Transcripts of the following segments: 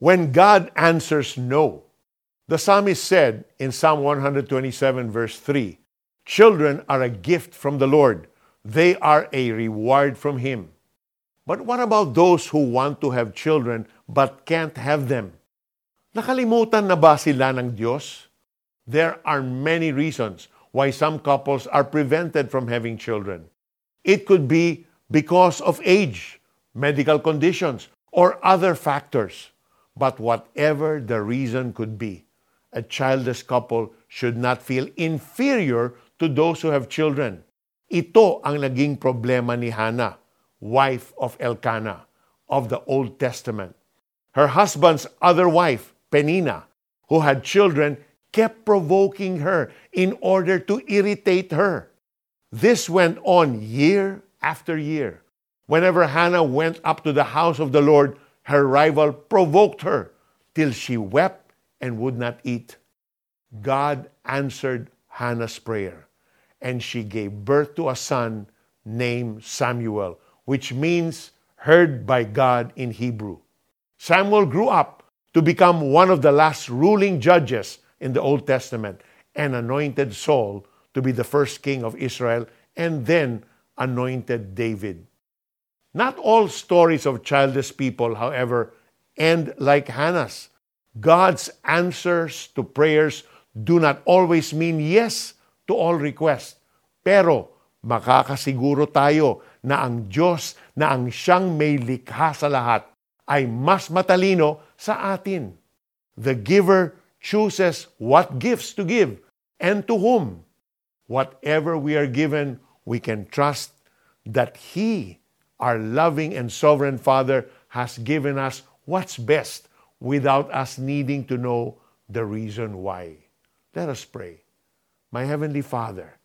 when God answers no. The psalmist said in Psalm 127, verse 3 Children are a gift from the Lord, they are a reward from Him. But what about those who want to have children but can't have them? Nakalimutan na ba sila ng Diyos? There are many reasons why some couples are prevented from having children. It could be because of age, medical conditions, or other factors. But whatever the reason could be, a childless couple should not feel inferior to those who have children. Ito ang naging problema ni Hannah, wife of Elkanah of the Old Testament. Her husband's other wife, Penina, who had children, kept provoking her in order to irritate her. This went on year after year. Whenever Hannah went up to the house of the Lord, her rival provoked her till she wept and would not eat. God answered Hannah's prayer, and she gave birth to a son named Samuel, which means heard by God in Hebrew. Samuel grew up to become one of the last ruling judges in the Old Testament and anointed Saul to be the first king of Israel and then anointed David. Not all stories of childless people, however, end like Hannah's. God's answers to prayers do not always mean yes to all requests. Pero makakasiguro tayo na ang Diyos na ang siyang may likha sa lahat ay mas matalino sa atin. The giver chooses what gifts to give and to whom. Whatever we are given, we can trust that He, our loving and sovereign Father, has given us what's best without us needing to know the reason why. Let us pray. My Heavenly Father,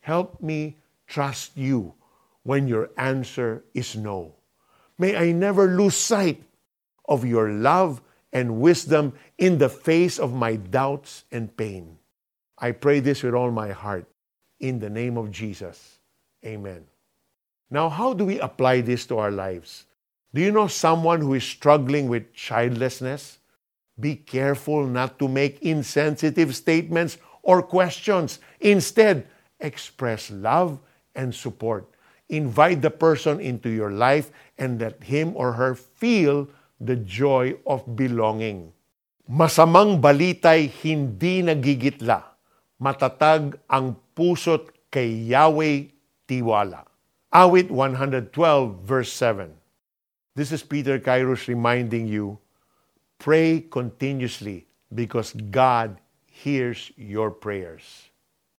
help me trust you when your answer is no. May I never lose sight of your love and wisdom in the face of my doubts and pain. I pray this with all my heart. In the name of Jesus. Amen. Now, how do we apply this to our lives? Do you know someone who is struggling with childlessness? Be careful not to make insensitive statements or questions. Instead, express love and support. Invite the person into your life and let him or her feel the joy of belonging. Masamang balitay hindi nagigitla. Matatag ang puso't kay Yahweh tiwala. Awit 112 verse 7. This is Peter Kairos reminding you, pray continuously because God hears your prayers.